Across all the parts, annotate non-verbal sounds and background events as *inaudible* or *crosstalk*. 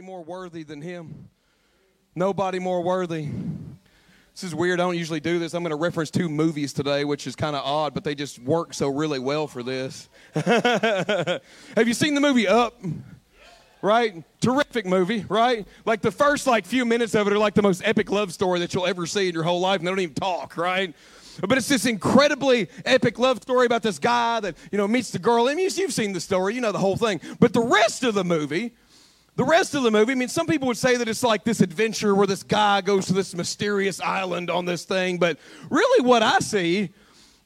Nobody more worthy than him. Nobody more worthy. This is weird. I don't usually do this. I'm going to reference two movies today, which is kind of odd, but they just work so really well for this. *laughs* Have you seen the movie Up? Right? Terrific movie, right? Like the first like few minutes of it are like the most epic love story that you'll ever see in your whole life, and they don't even talk, right? But it's this incredibly epic love story about this guy that, you know, meets the girl. I mean, you've seen the story, you know the whole thing. But the rest of the movie the rest of the movie, I mean, some people would say that it's like this adventure where this guy goes to this mysterious island on this thing, but really what I see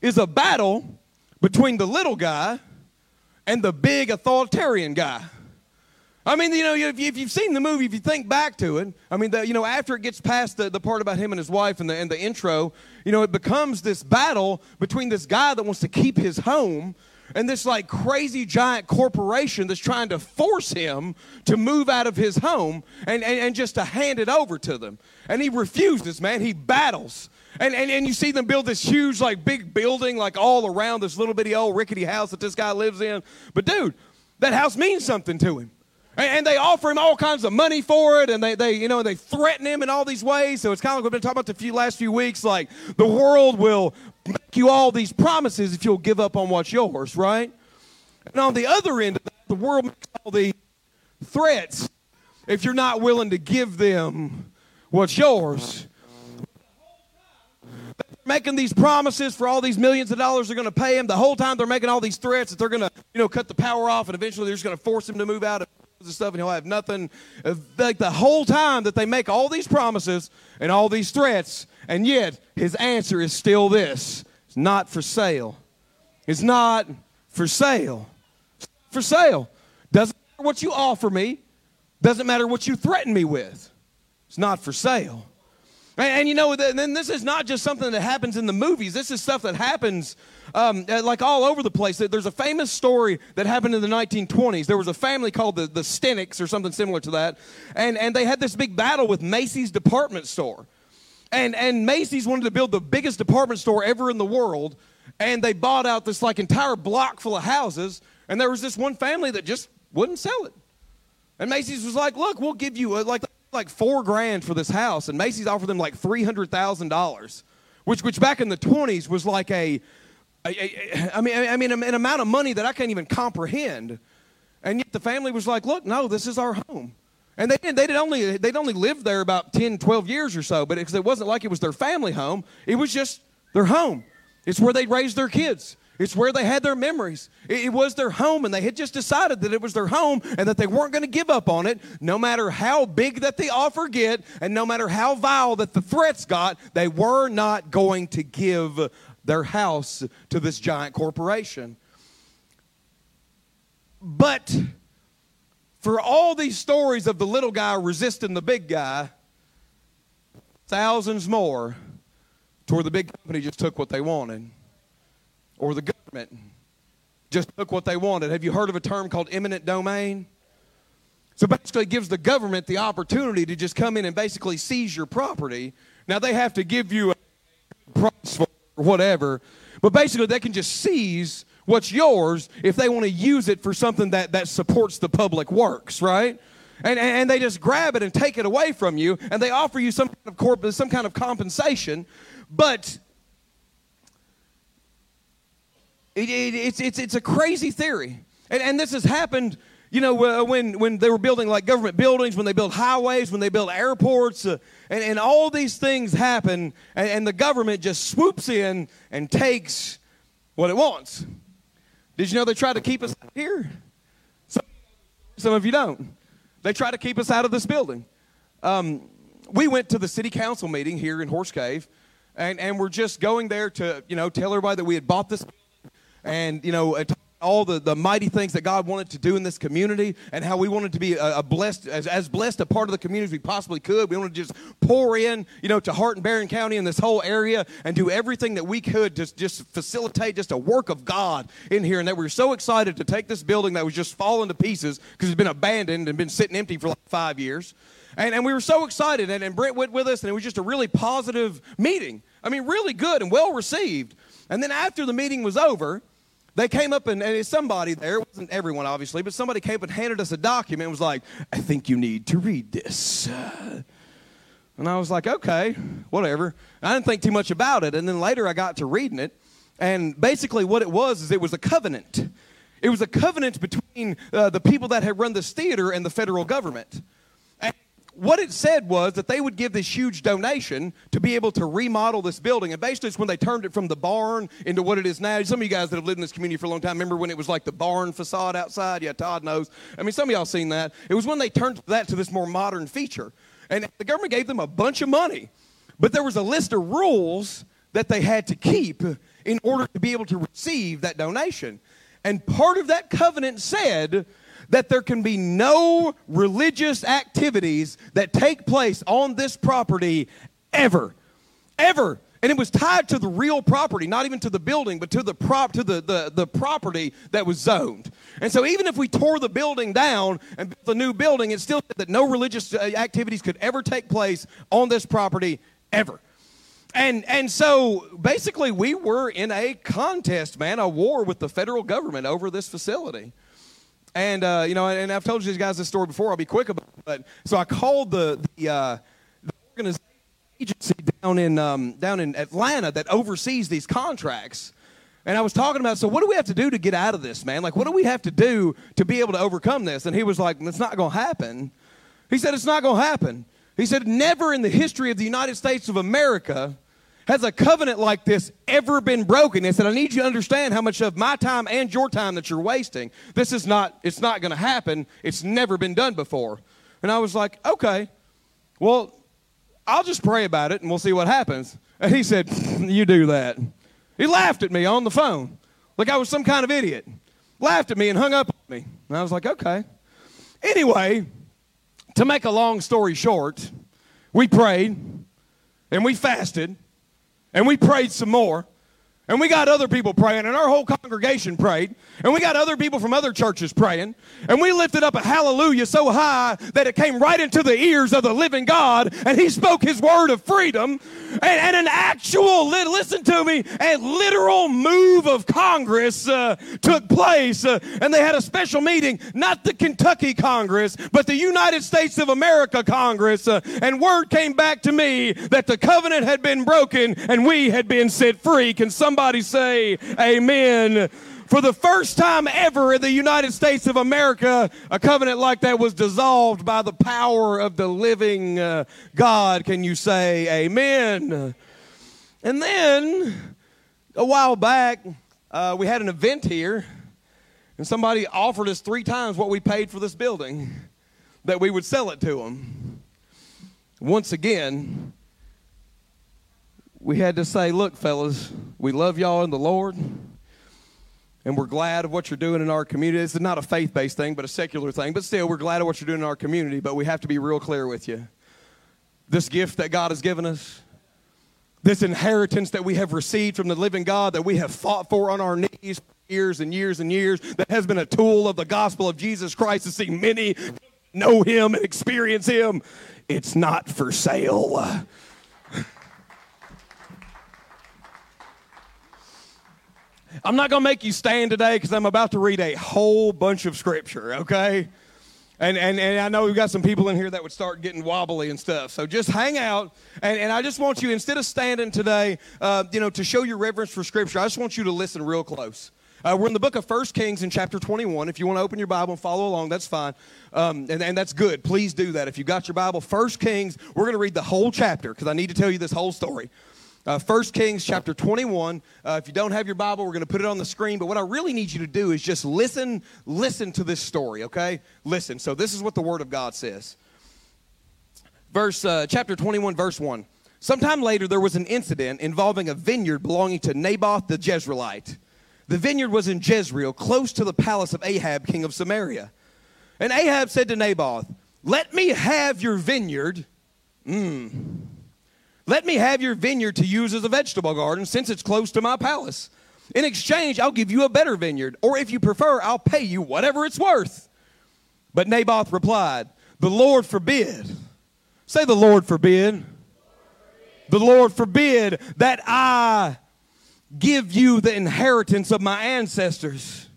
is a battle between the little guy and the big authoritarian guy. I mean, you know, if, you, have seen the movie, if you think back to it, I mean, the, you know, after it gets past the, the part about him and his wife and the, and the intro, you know, it becomes this battle between this guy that wants to keep his home and this like crazy giant corporation that's trying to force him to move out of his home and, and, and just to hand it over to them. And he refuses, man. He battles. And, and, and you see them build this huge, like, big building, like, all around this little bitty old rickety house that this guy lives in. But, dude, that house means something to him. And they offer him all kinds of money for it, and they, they, you know, they threaten him in all these ways. So it's kind of like we've been talking about the few last few weeks. Like the world will make you all these promises if you'll give up on what's yours, right? And on the other end of that, the world makes all these threats if you're not willing to give them what's yours. They're making these promises for all these millions of dollars they're going to pay him. The whole time they're making all these threats that they're going to, you know, cut the power off, and eventually they're just going to force him to move out and stuff, and he'll have nothing. Uh, like the whole time that they make all these promises and all these threats, and yet his answer is still this it's not for sale. It's not for sale. for sale. Doesn't matter what you offer me, doesn't matter what you threaten me with. It's not for sale. And, you know, then this is not just something that happens in the movies. This is stuff that happens um, like all over the place. There's a famous story that happened in the 1920s. There was a family called the, the Stenicks or something similar to that. And, and they had this big battle with Macy's department store. And, and Macy's wanted to build the biggest department store ever in the world. And they bought out this like entire block full of houses. And there was this one family that just wouldn't sell it. And Macy's was like, look, we'll give you a, like like four grand for this house, and Macy's offered them like three hundred thousand dollars, which which back in the twenties was like a, I mean I mean an amount of money that I can't even comprehend, and yet the family was like, look, no, this is our home. And they didn't. they did only they'd only lived there about 10, 12 years or so, but it, it wasn't like it was their family home. It was just their home. It's where they'd raised their kids. It's where they had their memories. It, was their home, and they had just decided that it was their home and that they weren't going to give up on it, no matter how big that the offer get, and no matter how vile that the threats got. They were not going to give their house to this giant corporation. But for all these stories of the little guy resisting the big guy, thousands more to where the big company just took what they wanted or the government just took what they wanted. Have you heard of a term called eminent domain? So basically, it gives the government the opportunity to just come in and basically seize your property. Now, they have to give you a price for whatever, but basically, they can just seize what's yours if they want to use it for something that, that supports the public works, right? And, and they just grab it and take it away from you, and they offer you some kind of, corp- some kind of compensation. But It, it, it's, it's, it's a crazy theory. And, and this has happened, you know, uh, when, when they were building like government buildings, when they build highways, when they build airports, uh, and, and all these things happen, and, and the government just swoops in and takes what it wants. Did you know they try to keep us here? Some, some of you don't. They try to keep us out of this building. Um, we went to the city council meeting here in Horse Cave, and, and we're just going there to, you know, tell everybody that we had bought this and, you know, all the, the mighty things that God wanted to do in this community and how we wanted to be a, a blessed, as, as, blessed a part of the community as we possibly could. We wanted to just pour in, you know, to Hart and Barren County and this whole area and do everything that we could to just facilitate just a work of God in here. And that we were so excited to take this building that was just falling to pieces because it's been abandoned and been sitting empty for like five years. And, and we were so excited. And, and Brent went with us and it was just a really positive meeting. I mean, really good and well received. And then after the meeting was over, they came up and, and somebody there, it wasn't everyone obviously, but somebody came up and handed us a document was like, I think you need to read this. And I was like, okay, whatever. I didn't think too much about it. And then later I got to reading it. And basically, what it was is it was a covenant. It was a covenant between uh, the people that had run this theater and the federal government. What it said was that they would give this huge donation to be able to remodel this building. And basically, it's when they turned it from the barn into what it is now. Some of you guys that have lived in this community for a long time remember when it was like the barn facade outside? Yeah, Todd knows. I mean, some of y'all seen that. It was when they turned that to this more modern feature. And the government gave them a bunch of money. But there was a list of rules that they had to keep in order to be able to receive that donation. And part of that covenant said that there can be no religious activities that take place on this property ever. Ever. And it was tied to the real property, not even to the building, but to the prop to the, the, the property that was zoned. And so even if we tore the building down and built a new building, it still said that no religious uh, activities could ever take place on this property ever. And and so basically we were in a contest, man, a war with the federal government over this facility. And uh, you know, and I've told you guys this story before. I'll be quick about it. But so I called the the, uh, the organization agency down in um, down in Atlanta that oversees these contracts. And I was talking about, so what do we have to do to get out of this, man? Like, what do we have to do to be able to overcome this? And he was like, it's not going to happen. He said, it's not going to happen. He said, never in the history of the United States of America has a covenant like this ever been broken? He said, I need you to understand how much of my time and your time that you're wasting. This is not, it's not going to happen. It's never been done before. And I was like, okay, well, I'll just pray about it and we'll see what happens. And he said, You do that. He laughed at me on the phone like I was some kind of idiot. Laughed at me and hung up on me. And I was like, Okay. Anyway, to make a long story short, we prayed and we fasted and we prayed some more. And we got other people praying, and our whole congregation prayed. And we got other people from other churches praying. And we lifted up a hallelujah so high that it came right into the ears of the living God. And He spoke His word of freedom. And, and an actual, listen to me, a literal move of Congress uh, took place. Uh, and they had a special meeting, not the Kentucky Congress, but the United States of America Congress. Uh, and word came back to me that the covenant had been broken and we had been set free. Can some Somebody say amen. For the first time ever in the United States of America, a covenant like that was dissolved by the power of the living uh, God. Can you say amen? And then a while back, uh, we had an event here, and somebody offered us three times what we paid for this building that we would sell it to them. Once again, we had to say, look, fellas, we love y'all in the Lord, and we're glad of what you're doing in our community. This is not a faith based thing, but a secular thing. But still, we're glad of what you're doing in our community, but we have to be real clear with you. This gift that God has given us, this inheritance that we have received from the living God that we have fought for on our knees for years and years and years, that has been a tool of the gospel of Jesus Christ to see many know Him and experience Him, it's not for sale. I'm not going to make you stand today because I'm about to read a whole bunch of scripture, okay? And, and, and I know we've got some people in here that would start getting wobbly and stuff. So just hang out. And, and I just want you, instead of standing today, uh, you know, to show your reverence for Scripture, I just want you to listen real close. Uh, we're in the book of First Kings in chapter 21. If you want to open your Bible and follow along, that's fine. Um, and, and that's good. Please do that. If you got your Bible, First Kings, we're going to read the whole chapter because I need to tell you this whole story. Uh, 1 Kings chapter 21. Uh, if you don't have your Bible, we're going to put it on the screen. But what I really need you to do is just listen, listen to this story, okay? Listen. So this is what the Word of God says. Verse, uh, chapter 21, verse 1. Sometime later, there was an incident involving a vineyard belonging to Naboth the Jezreelite. The vineyard was in Jezreel, close to the palace of Ahab, king of Samaria. And Ahab said to Naboth, Let me have your vineyard. Mmm let me have your vineyard to use as a vegetable garden since it's close to my palace. In exchange, I'll give you a better vineyard, or if you prefer, I'll pay you whatever it's worth. But Naboth replied, The Lord forbid. Say, The Lord forbid. The Lord forbid that I give you the inheritance of my ancestors.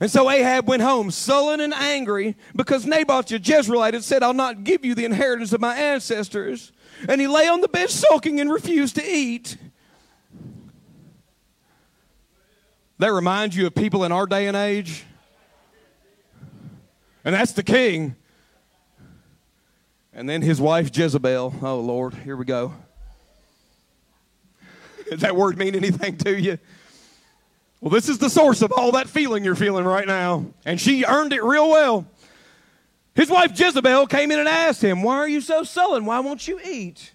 And so Ahab went home sullen and angry because Naboth the Jezreelite had said, I'll not give you the inheritance of my ancestors. And he lay on the bed sulking and refused to eat. That reminds you of people in our day and age? And that's the king. And then his wife Jezebel. Oh, Lord, here we go. *laughs* Does that word mean anything to you? Well, this is the source of all that feeling you're feeling right now. And she earned it real well. His wife Jezebel came in and asked him, Why are you so sullen? Why won't you eat?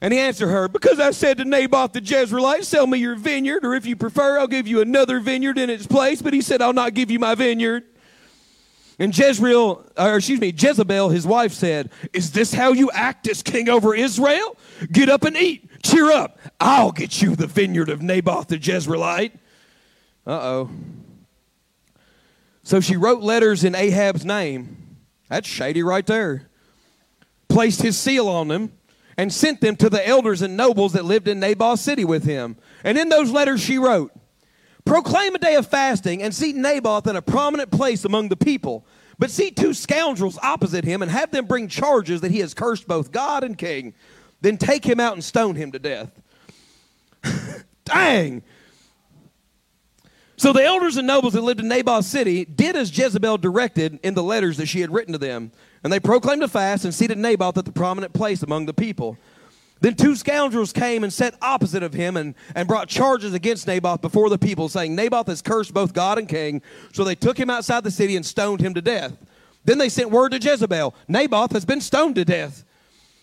And he answered her, Because I said to Naboth the Jezreelite, Sell me your vineyard, or if you prefer, I'll give you another vineyard in its place. But he said, I'll not give you my vineyard. And Jezreel, or excuse me, Jezebel, his wife, said, Is this how you act as king over Israel? Get up and eat. Cheer up. I'll get you the vineyard of Naboth the Jezreelite. Uh oh. So she wrote letters in Ahab's name. That's shady right there. Placed his seal on them and sent them to the elders and nobles that lived in Naboth's city with him. And in those letters she wrote, Proclaim a day of fasting and seat Naboth in a prominent place among the people. But seat two scoundrels opposite him and have them bring charges that he has cursed both God and king. Then take him out and stone him to death. *laughs* Dang! So the elders and nobles that lived in Naboth's city did as Jezebel directed in the letters that she had written to them. And they proclaimed a fast and seated Naboth at the prominent place among the people. Then two scoundrels came and sat opposite of him and, and brought charges against Naboth before the people, saying, Naboth has cursed both God and king. So they took him outside the city and stoned him to death. Then they sent word to Jezebel, Naboth has been stoned to death.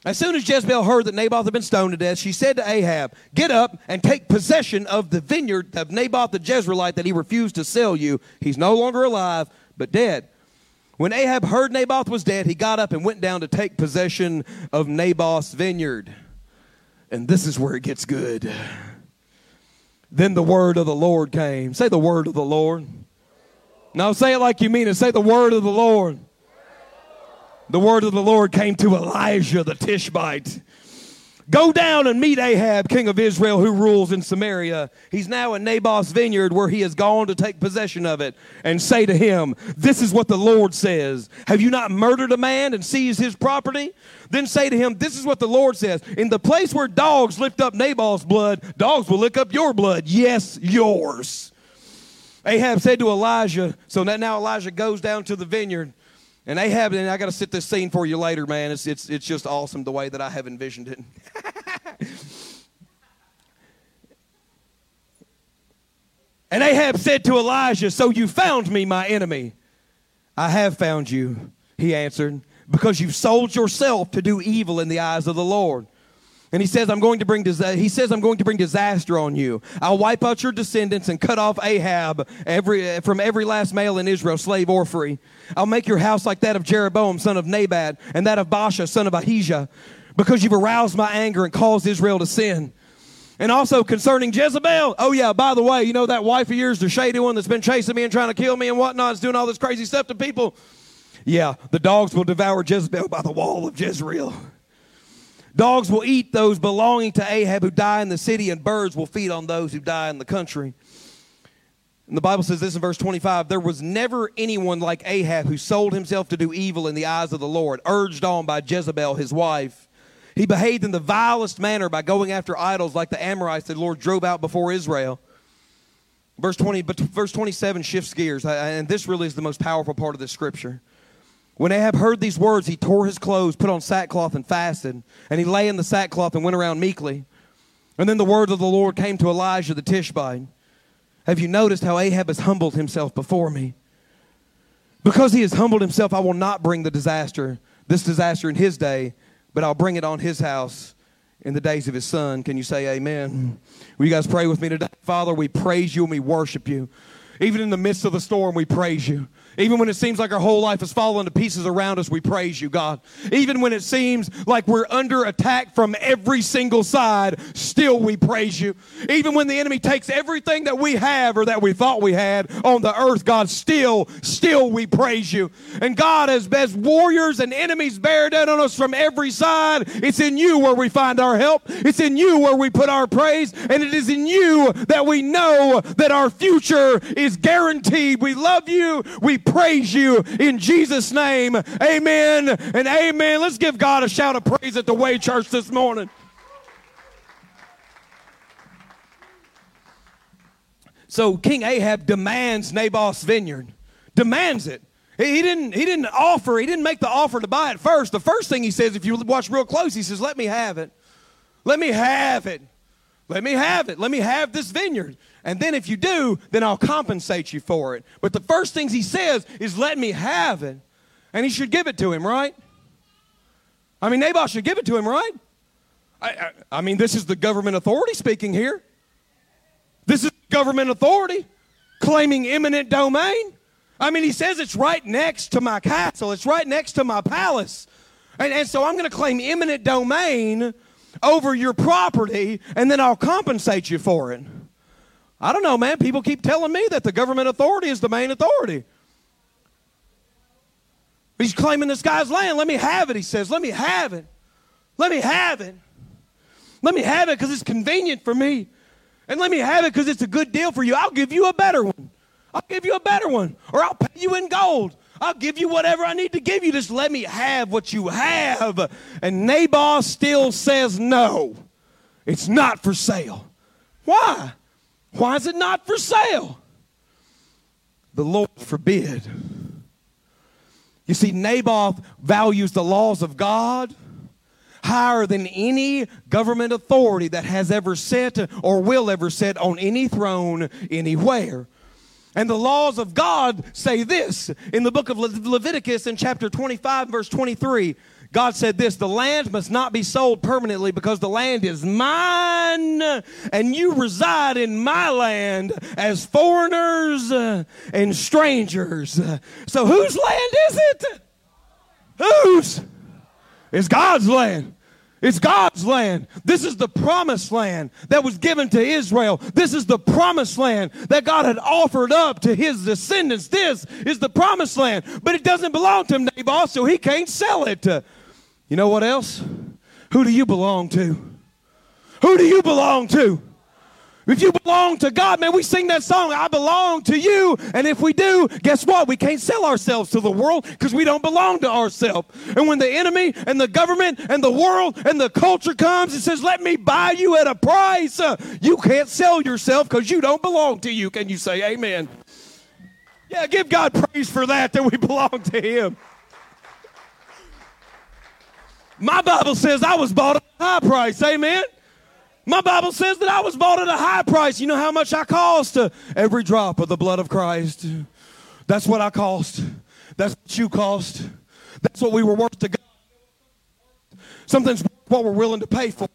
As soon as Jezebel heard that Naboth had been stoned to death, she said to Ahab, Get up and take possession of the vineyard of Naboth the Jezreelite that he refused to sell you. He's no longer alive, but dead. When Ahab heard Naboth was dead, he got up and went down to take possession of Naboth's vineyard. And this is where it gets good. Then the word of the Lord came. Say the word of the Lord. Now say it like you mean it. Say the word of the Lord the word of the Lord came to Elijah the Tishbite. Go down and meet Ahab, king of Israel, who rules in Samaria. He's now in Naboth's vineyard where he has gone to take possession of it. And say to him, This is what the Lord says Have you not murdered a man and seized his property? Then say to him, This is what the Lord says In the place where dogs lift up Naboth's blood, dogs will lick up your blood. Yes, yours. Ahab said to Elijah, So now Elijah goes down to the vineyard. And Ahab, and I got to set this scene for you later, man. It's, it's, it's just awesome the way that I have envisioned it. *laughs* and Ahab said to Elijah, So you found me, my enemy. I have found you, he answered, because you've sold yourself to do evil in the eyes of the Lord. And he says, I'm going to bring he says, I'm going to bring disaster on you. I'll wipe out your descendants and cut off Ahab every, from every last male in Israel, slave or free. I'll make your house like that of Jeroboam, son of Nebat, and that of Baasha, son of Ahijah, because you've aroused my anger and caused Israel to sin. And also concerning Jezebel, oh yeah, by the way, you know that wife of yours, the shady one that's been chasing me and trying to kill me and whatnot, is doing all this crazy stuff to people. Yeah, the dogs will devour Jezebel by the wall of Jezreel. Dogs will eat those belonging to Ahab who die in the city, and birds will feed on those who die in the country. And the Bible says this in verse 25 there was never anyone like Ahab who sold himself to do evil in the eyes of the Lord, urged on by Jezebel, his wife. He behaved in the vilest manner by going after idols like the Amorites that the Lord drove out before Israel. Verse 20, but verse 27 shifts gears, uh, and this really is the most powerful part of this scripture. When Ahab heard these words, he tore his clothes, put on sackcloth, and fasted. And he lay in the sackcloth and went around meekly. And then the word of the Lord came to Elijah the Tishbite. Have you noticed how Ahab has humbled himself before me? Because he has humbled himself, I will not bring the disaster, this disaster in his day, but I'll bring it on his house in the days of his son. Can you say amen? Will you guys pray with me today? Father, we praise you and we worship you. Even in the midst of the storm, we praise you. Even when it seems like our whole life is falling to pieces around us, we praise you, God. Even when it seems like we're under attack from every single side, still we praise you. Even when the enemy takes everything that we have or that we thought we had on the earth, God, still, still we praise you. And God, as, as warriors and enemies bear down on us from every side, it's in you where we find our help. It's in you where we put our praise. And it is in you that we know that our future is guaranteed. We love you. We praise you in Jesus' name. Amen and amen. Let's give God a shout of praise at the Way Church this morning. So King Ahab demands Naboth's vineyard, demands it. He didn't, he didn't offer, he didn't make the offer to buy it first. The first thing he says, if you watch real close, he says, Let me have it. Let me have it. Let me have it. Let me have this vineyard. And then if you do, then I'll compensate you for it. But the first things he says is, let me have it. And he should give it to him, right? I mean, Naboth should give it to him, right? I, I, I mean, this is the government authority speaking here. This is government authority claiming eminent domain. I mean, he says it's right next to my castle, it's right next to my palace. And, and so I'm going to claim eminent domain over your property, and then I'll compensate you for it. I don't know, man. People keep telling me that the government authority is the main authority. He's claiming this guy's land. Let me have it, he says. Let me have it. Let me have it. Let me have it because it's convenient for me. And let me have it because it's a good deal for you. I'll give you a better one. I'll give you a better one. Or I'll pay you in gold. I'll give you whatever I need to give you. Just let me have what you have. And Naboth still says no. It's not for sale. Why? Why is it not for sale? The Lord forbid. You see, Naboth values the laws of God higher than any government authority that has ever sat or will ever sit on any throne anywhere. And the laws of God say this in the book of Le- Leviticus in chapter 25, verse 23. God said this the land must not be sold permanently because the land is mine and you reside in my land as foreigners uh, and strangers. So whose land is it? Whose? It's God's land. It's God's land. This is the promised land that was given to Israel. This is the promised land that God had offered up to his descendants. This is the promised land. But it doesn't belong to Naboth, so he can't sell it. You know what else? Who do you belong to? Who do you belong to? If you belong to God, man, we sing that song, I belong to you. And if we do, guess what? We can't sell ourselves to the world because we don't belong to ourselves. And when the enemy and the government and the world and the culture comes and says, let me buy you at a price, uh, you can't sell yourself because you don't belong to you. Can you say amen? Yeah, give God praise for that, that we belong to Him. My Bible says I was bought at a high price. Amen. My Bible says that I was bought at a high price. You know how much I cost? Every drop of the blood of Christ. That's what I cost. That's what you cost. That's what we were worth to God. Something's what we're willing to pay for.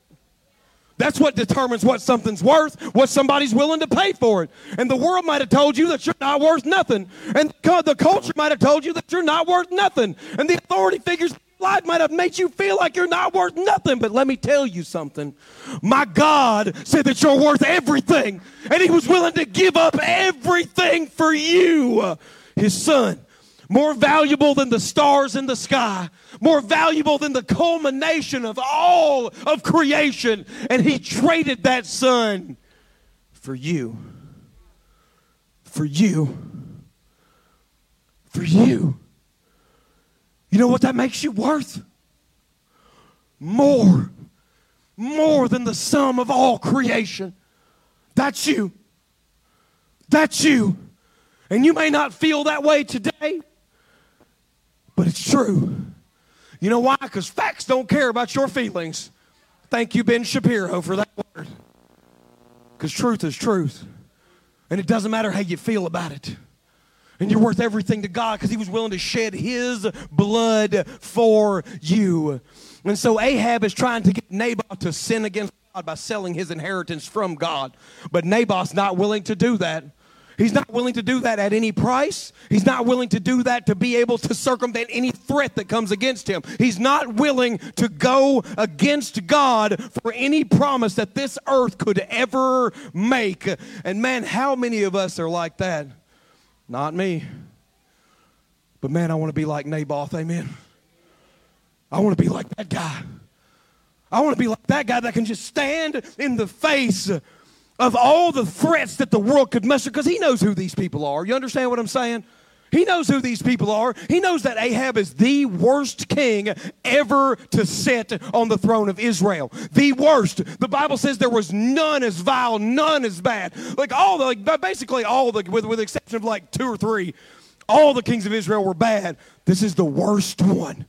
That's what determines what something's worth, what somebody's willing to pay for it. And the world might have told you that you're not worth nothing. And the culture might have told you that you're not worth nothing. And the authority figures life might have made you feel like you're not worth nothing, but let me tell you something. My God said that you're worth everything, and He was willing to give up everything for you, His Son. More valuable than the stars in the sky, more valuable than the culmination of all of creation. And He traded that Son for you. For you. For you. You know what that makes you worth? More. More than the sum of all creation. That's you. That's you. And you may not feel that way today, but it's true. You know why? Because facts don't care about your feelings. Thank you, Ben Shapiro, for that word. Because truth is truth. And it doesn't matter how you feel about it. And you're worth everything to God because he was willing to shed his blood for you. And so Ahab is trying to get Naboth to sin against God by selling his inheritance from God. But Naboth's not willing to do that. He's not willing to do that at any price. He's not willing to do that to be able to circumvent any threat that comes against him. He's not willing to go against God for any promise that this earth could ever make. And man, how many of us are like that? Not me. But man, I want to be like Naboth. Amen. I want to be like that guy. I want to be like that guy that can just stand in the face of all the threats that the world could muster because he knows who these people are. You understand what I'm saying? He knows who these people are. He knows that Ahab is the worst king ever to sit on the throne of Israel. The worst. The Bible says there was none as vile, none as bad. Like all the, like basically all the, with, with the exception of like two or three, all the kings of Israel were bad. This is the worst one.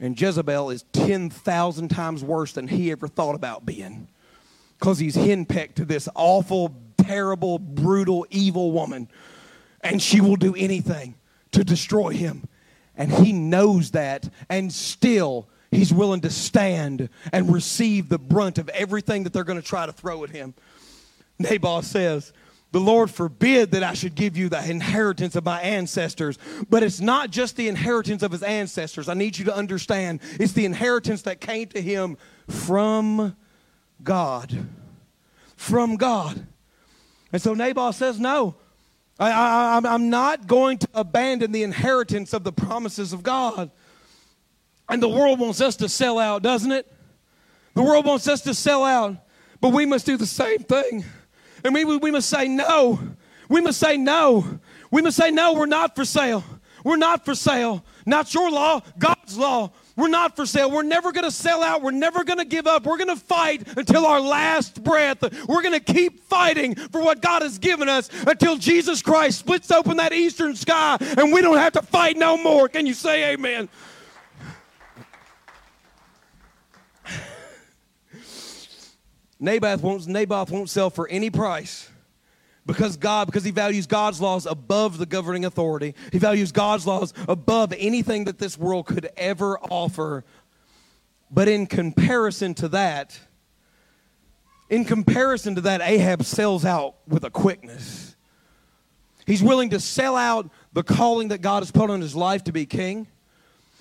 And Jezebel is 10,000 times worse than he ever thought about being because he's henpecked to this awful, terrible, brutal, evil woman. And she will do anything to destroy him. And he knows that, and still he's willing to stand and receive the brunt of everything that they're going to try to throw at him. Naboth says, the Lord forbid that I should give you the inheritance of my ancestors. But it's not just the inheritance of his ancestors. I need you to understand it's the inheritance that came to him from God. From God. And so Naboth says, No, I, am not going to abandon the inheritance of the promises of God. And the world wants us to sell out, doesn't it? The world wants us to sell out, but we must do the same thing. And we, we must say no. We must say no. We must say no, we're not for sale. We're not for sale. Not your law, God's law. We're not for sale. We're never going to sell out. We're never going to give up. We're going to fight until our last breath. We're going to keep fighting for what God has given us until Jesus Christ splits open that eastern sky and we don't have to fight no more. Can you say amen? *sighs* Naboth won't, Naboth won't sell for any price because God, because he values God's laws above the governing authority. He values God's laws above anything that this world could ever offer. But in comparison to that, in comparison to that, Ahab sells out with a quickness. He's willing to sell out the calling that God has put on his life to be king.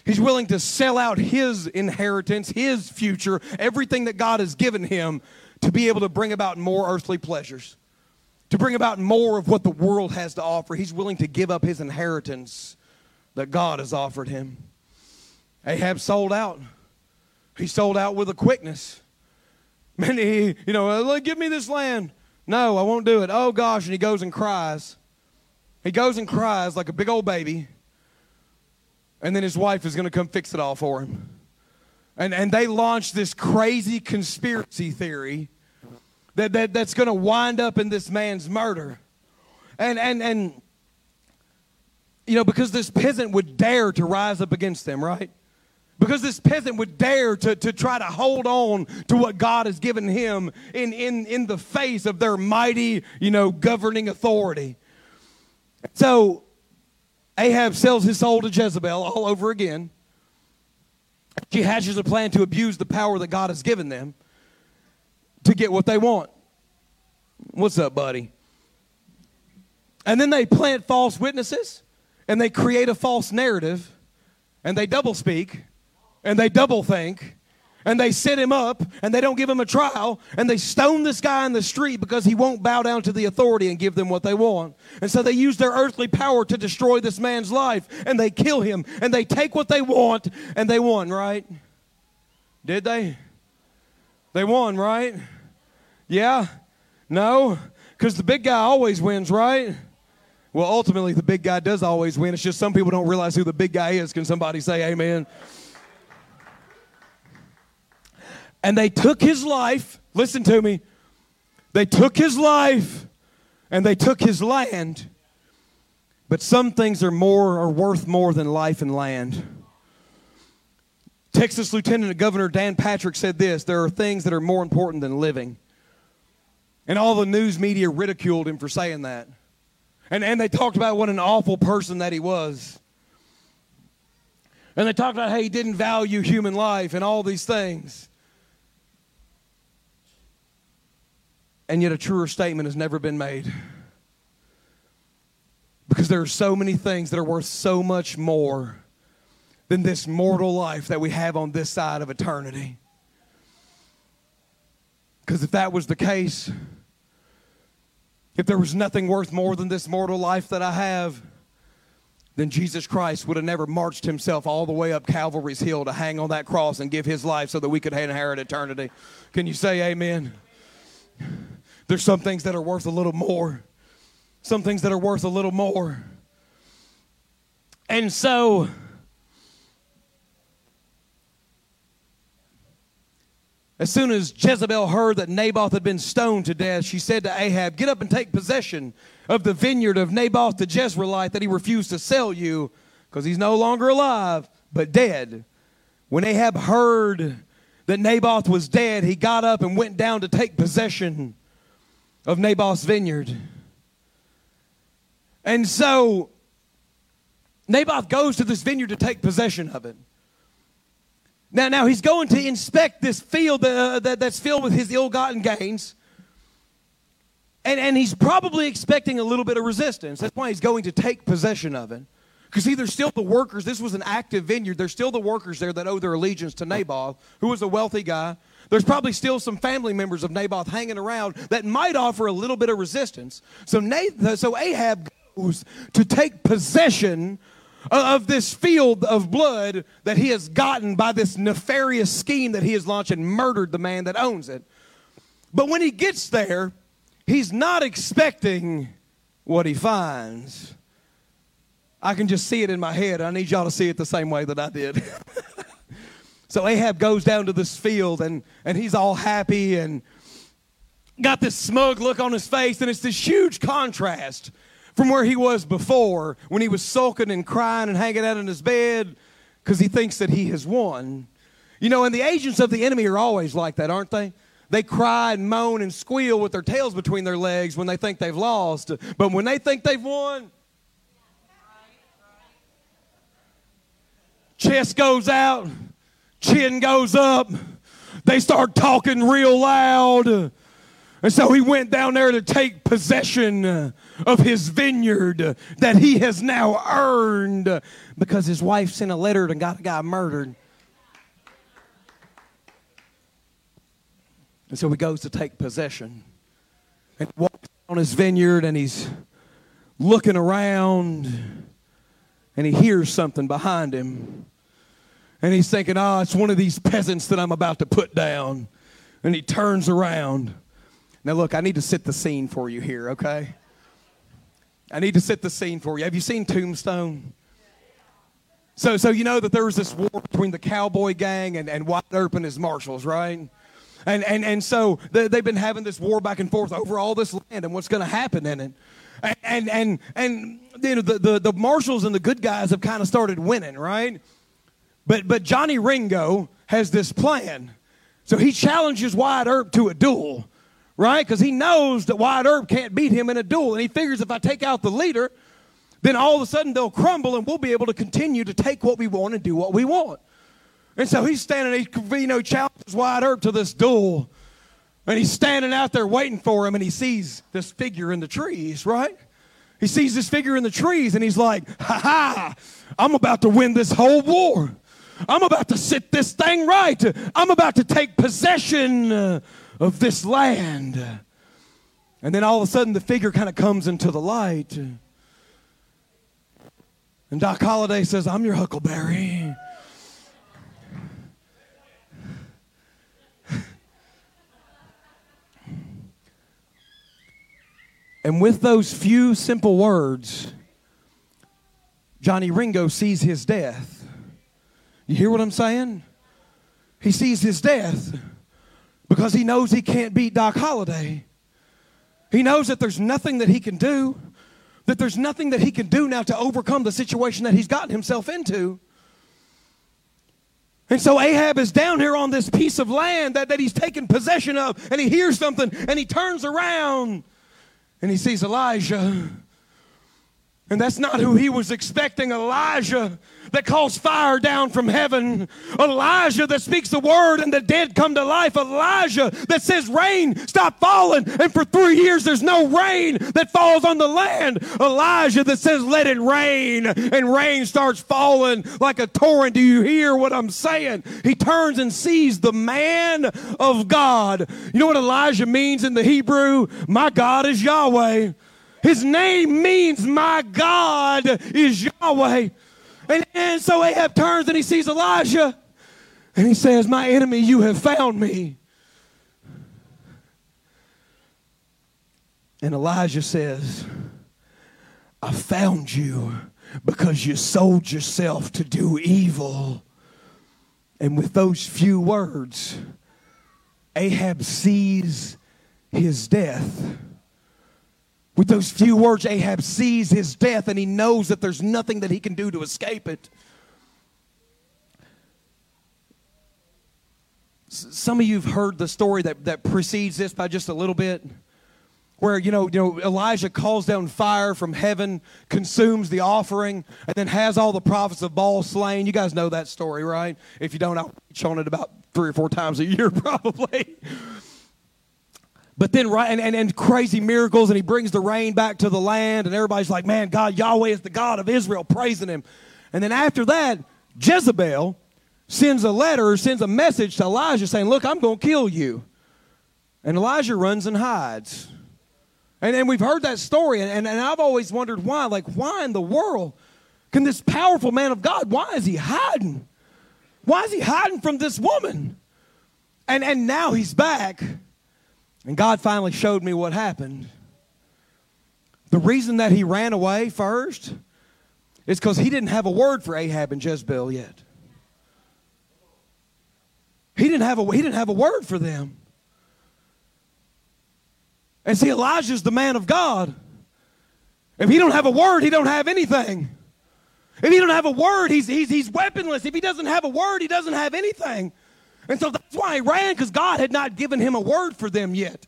He's willing to sell out his inheritance, his future, everything that God has given him to be able to bring about more earthly pleasures to bring about more of what the world has to offer. He's willing to give up his inheritance that God has offered him. Ahab sold out. He sold out with a quickness. *laughs* Man, he, you know, give me this land. No, I won't do it. Oh gosh, and he goes and cries. He goes and cries like a big old baby. And then his wife is going to come fix it all for him. And, and they launched this crazy conspiracy theory that, that, that's going to wind up in this man's murder. And, and, and, you know, because this peasant would dare to rise up against them, right? Because this peasant would dare to, to try to hold on to what God has given him in, in, in the face of their mighty, you know, governing authority. So Ahab sells his soul to Jezebel all over again. She hatches a plan to abuse the power that God has given them to get what they want. What's up, buddy? And then they plant false witnesses and they create a false narrative and they double speak and they double think and they set him up and they don't give him a trial and they stone this guy in the street because he won't bow down to the authority and give them what they want. And so they use their earthly power to destroy this man's life and they kill him and they take what they want and they won, right? Did they? They won, right? Yeah? No? Because the big guy always wins, right? Well, ultimately, the big guy does always win. It's just some people don't realize who the big guy is. Can somebody say amen? And they took his life. Listen to me. They took his life and they took his land. But some things are more are worth more than life and land. Texas Lieutenant Governor Dan Patrick said this there are things that are more important than living. And all the news media ridiculed him for saying that. And, and they talked about what an awful person that he was. And they talked about how he didn't value human life and all these things. And yet, a truer statement has never been made. Because there are so many things that are worth so much more than this mortal life that we have on this side of eternity. Because if that was the case, if there was nothing worth more than this mortal life that I have, then Jesus Christ would have never marched himself all the way up Calvary's hill to hang on that cross and give his life so that we could inherit eternity. Can you say amen? There's some things that are worth a little more, some things that are worth a little more. And so, As soon as Jezebel heard that Naboth had been stoned to death, she said to Ahab, Get up and take possession of the vineyard of Naboth the Jezreelite that he refused to sell you, because he's no longer alive, but dead. When Ahab heard that Naboth was dead, he got up and went down to take possession of Naboth's vineyard. And so Naboth goes to this vineyard to take possession of it. Now, now he's going to inspect this field uh, that, that's filled with his ill-gotten gains. And, and he's probably expecting a little bit of resistance. That's why he's going to take possession of it. Because see, there's still the workers. This was an active vineyard. There's still the workers there that owe their allegiance to Naboth, who was a wealthy guy. There's probably still some family members of Naboth hanging around that might offer a little bit of resistance. So, so Ahab goes to take possession Uh, of this field of blood that he has gotten by this nefarious scheme that he has launched and murdered the man that owns it. But when he gets there, he's not expecting what he finds. I can just see it in my head. I need y'all to see it the same way that I did. *laughs* so Ahab goes down to this field and, and he's all happy and got this smug look on his face, and it's this huge contrast from where he was before when he was sulking and crying and hanging out in his bed because he thinks that he has won. You know, and the agents of the enemy are always like that, aren't they? They cry and moan and squeal with their tails between their legs when they think they've lost. But when they think they've won, chest goes out, chin goes up, they start talking real loud. And so he went down there to take possession of his vineyard that he has now earned because his wife sent a letter and got a guy murdered. And so he goes to take possession. And walks on his vineyard and he's looking around and he hears something behind him. And he's thinking, oh, it's one of these peasants that I'm about to put down. And he turns around. Now, look, I need to set the scene for you here, okay? I need to set the scene for you. Have you seen Tombstone? So, so you know that there was this war between the cowboy gang and, and Wyatt Earp and his marshals, right? And, and, and so they, they've been having this war back and forth over all this land and what's going to happen in it. And, and, and, and you know, the, the, the marshals and the good guys have kind of started winning, right? But, but Johnny Ringo has this plan. So he challenges Wyatt Earp to a duel right? Because he knows that Wyatt Earp can't beat him in a duel. And he figures if I take out the leader, then all of a sudden they'll crumble and we'll be able to continue to take what we want and do what we want. And so he's standing, he, you know, challenges Wyatt Earp to this duel. And he's standing out there waiting for him and he sees this figure in the trees, right? He sees this figure in the trees and he's like, ha ha, I'm about to win this whole war. I'm about to sit this thing right. I'm about to take possession of this land. And then all of a sudden, the figure kind of comes into the light. And Doc Holliday says, I'm your Huckleberry. And with those few simple words, Johnny Ringo sees his death. You hear what I'm saying? He sees his death because he knows he can't beat Doc Holliday. He knows that there's nothing that he can do, that there's nothing that he can do now to overcome the situation that he's gotten himself into. And so Ahab is down here on this piece of land that, that he's taken possession of, and he hears something, and he turns around and he sees Elijah. And that's not who he was expecting. Elijah that calls fire down from heaven. Elijah that speaks the word and the dead come to life. Elijah that says rain stop falling and for three years there's no rain that falls on the land. Elijah that says let it rain and rain starts falling like a torrent. Do you hear what I'm saying? He turns and sees the man of God. You know what Elijah means in the Hebrew? My God is Yahweh. His name means my God is Yahweh. And, and so Ahab turns and he sees Elijah and he says, My enemy, you have found me. And Elijah says, I found you because you sold yourself to do evil. And with those few words, Ahab sees his death. With those few words, Ahab sees his death and he knows that there's nothing that he can do to escape it. Some of you have heard the story that, that precedes this by just a little bit. Where you know, you know, Elijah calls down fire from heaven, consumes the offering, and then has all the prophets of Baal slain. You guys know that story, right? If you don't, I'll preach on it about three or four times a year, *laughs* probably. But then, right, and, and, and crazy miracles, and he brings the rain back to the land, and everybody's like, man, God, Yahweh is the God of Israel, praising him. And then after that, Jezebel sends a letter, sends a message to Elijah saying, look, I'm going to kill you. And Elijah runs and hides. And, and we've heard that story, and, and, and I've always wondered why. Like, why in the world can this powerful man of God, why is he hiding? Why is he hiding from this woman? And, and now he's back and God finally showed me what happened. The reason that he ran away first is because he didn't have a word for Ahab and Jezebel yet. He didn't have a, he didn't have a word for them. And see, Elijah's the man of God. If he don't have a word, he don't have anything. If he don't have a word, he's, he's, he's weaponless. If he doesn't have a word, he doesn't have anything. And so that's why he ran, because God had not given him a word for them yet.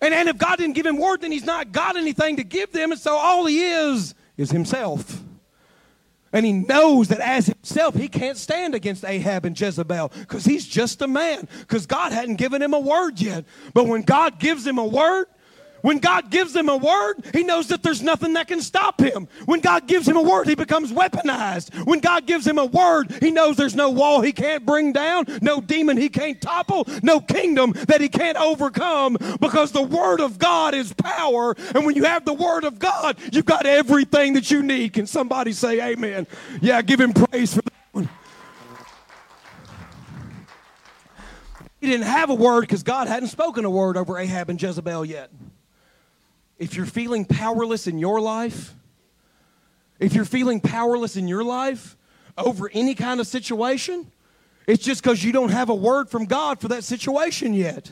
And, and if God didn't give him word, then he's not got anything to give them. And so all he is is himself. And he knows that as himself, he can't stand against Ahab and Jezebel because he's just a man, because God hadn't given him a word yet. But when God gives him a word, when God gives him a word, he knows that there's nothing that can stop him. When God gives him a word, he becomes weaponized. When God gives him a word, he knows there's no wall he can't bring down, no demon he can't topple, no kingdom that he can't overcome because the word of God is power. And when you have the word of God, you've got everything that you need. Can somebody say amen? Yeah, give him praise for that one. He didn't have a word because God hadn't spoken a word over Ahab and Jezebel yet. If you're feeling powerless in your life, if you're feeling powerless in your life over any kind of situation, it's just because you don't have a word from God for that situation yet.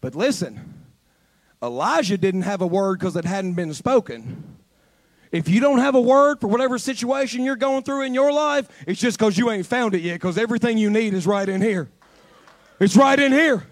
But listen, Elijah didn't have a word because it hadn't been spoken. If you don't have a word for whatever situation you're going through in your life, it's just because you ain't found it yet, because everything you need is right in here. It's right in here.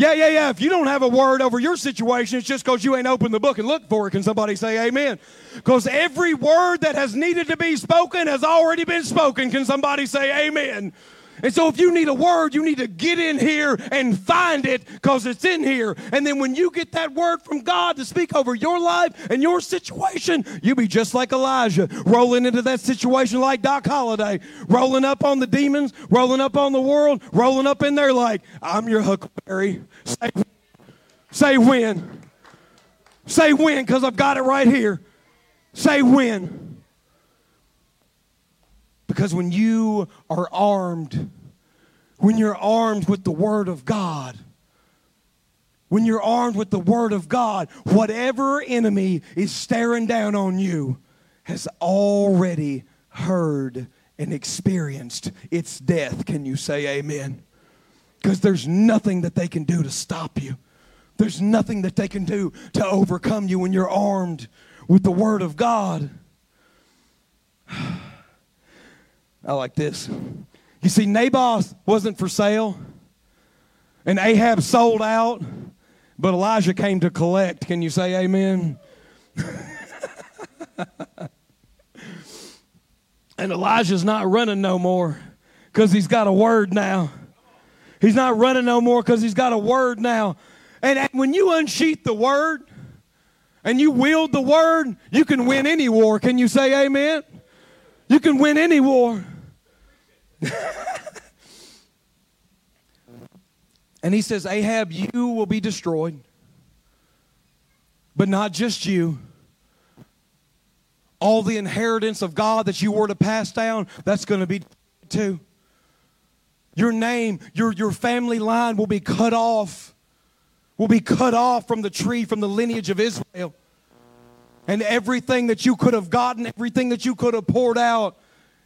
Yeah, yeah, yeah. If you don't have a word over your situation, it's just because you ain't opened the book and looked for it. Can somebody say amen? Because every word that has needed to be spoken has already been spoken. Can somebody say amen? And so if you need a word, you need to get in here and find it because it's in here. And then when you get that word from God to speak over your life and your situation, you be just like Elijah, rolling into that situation like Doc Holliday, rolling up on the demons, rolling up on the world, rolling up in there like, I'm your huckleberry. Say, say when. Say when because I've got it right here. Say when. Because when you are armed, when you're armed with the Word of God, when you're armed with the Word of God, whatever enemy is staring down on you has already heard and experienced its death. Can you say amen? Because there's nothing that they can do to stop you. There's nothing that they can do to overcome you when you're armed with the Word of God. I like this. You see, Naboth wasn't for sale, and Ahab sold out, but Elijah came to collect. Can you say amen? *laughs* And Elijah's not running no more because he's got a word now. He's not running no more because he's got a word now. And, when you unsheath the word and you wield the word, you can win any war. Can you say amen? You can win any war. *laughs* and he says, Ahab, you will be destroyed. But not just you. All the inheritance of God that you were to pass down, that's going to be too. Your name, your, your family line will be cut off, will be cut off from the tree, from the lineage of Israel. And everything that you could have gotten, everything that you could have poured out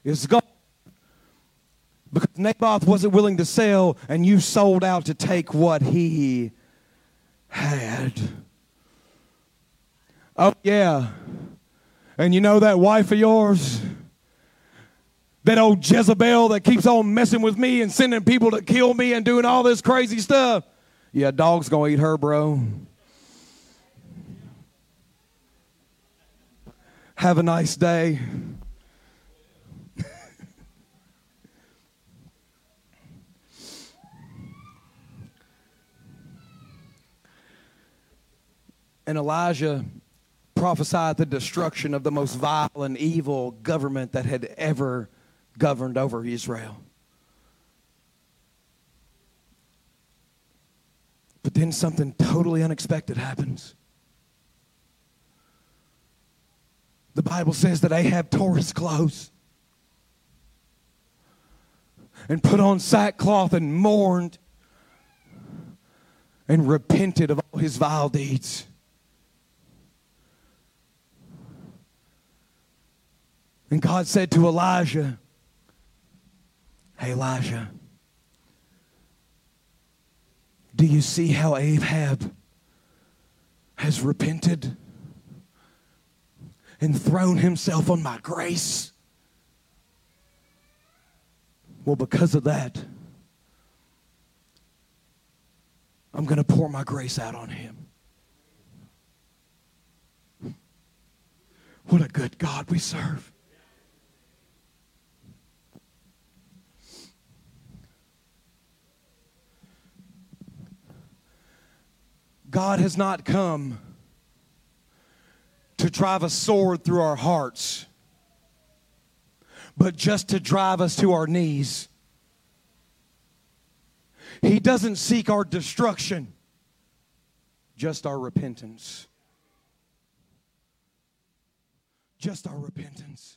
is gone. Because Naboth wasn't willing to sell, and you sold out to take what he had. Oh, yeah. And you know that wife of yours? That old Jezebel that keeps on messing with me and sending people to kill me and doing all this crazy stuff. Yeah, dog's gonna eat her, bro. Have a nice day. And Elijah prophesied the destruction of the most vile and evil government that had ever governed over Israel. But then something totally unexpected happens. The Bible says that Ahab tore his clothes and put on sackcloth and mourned and repented of all his vile deeds. And God said to Elijah, Hey, Elijah, do you see how Ahab has repented and thrown himself on my grace? Well, because of that, I'm going to pour my grace out on him. What a good God we serve. God has not come to drive a sword through our hearts, but just to drive us to our knees. He doesn't seek our destruction, just our repentance. Just our repentance.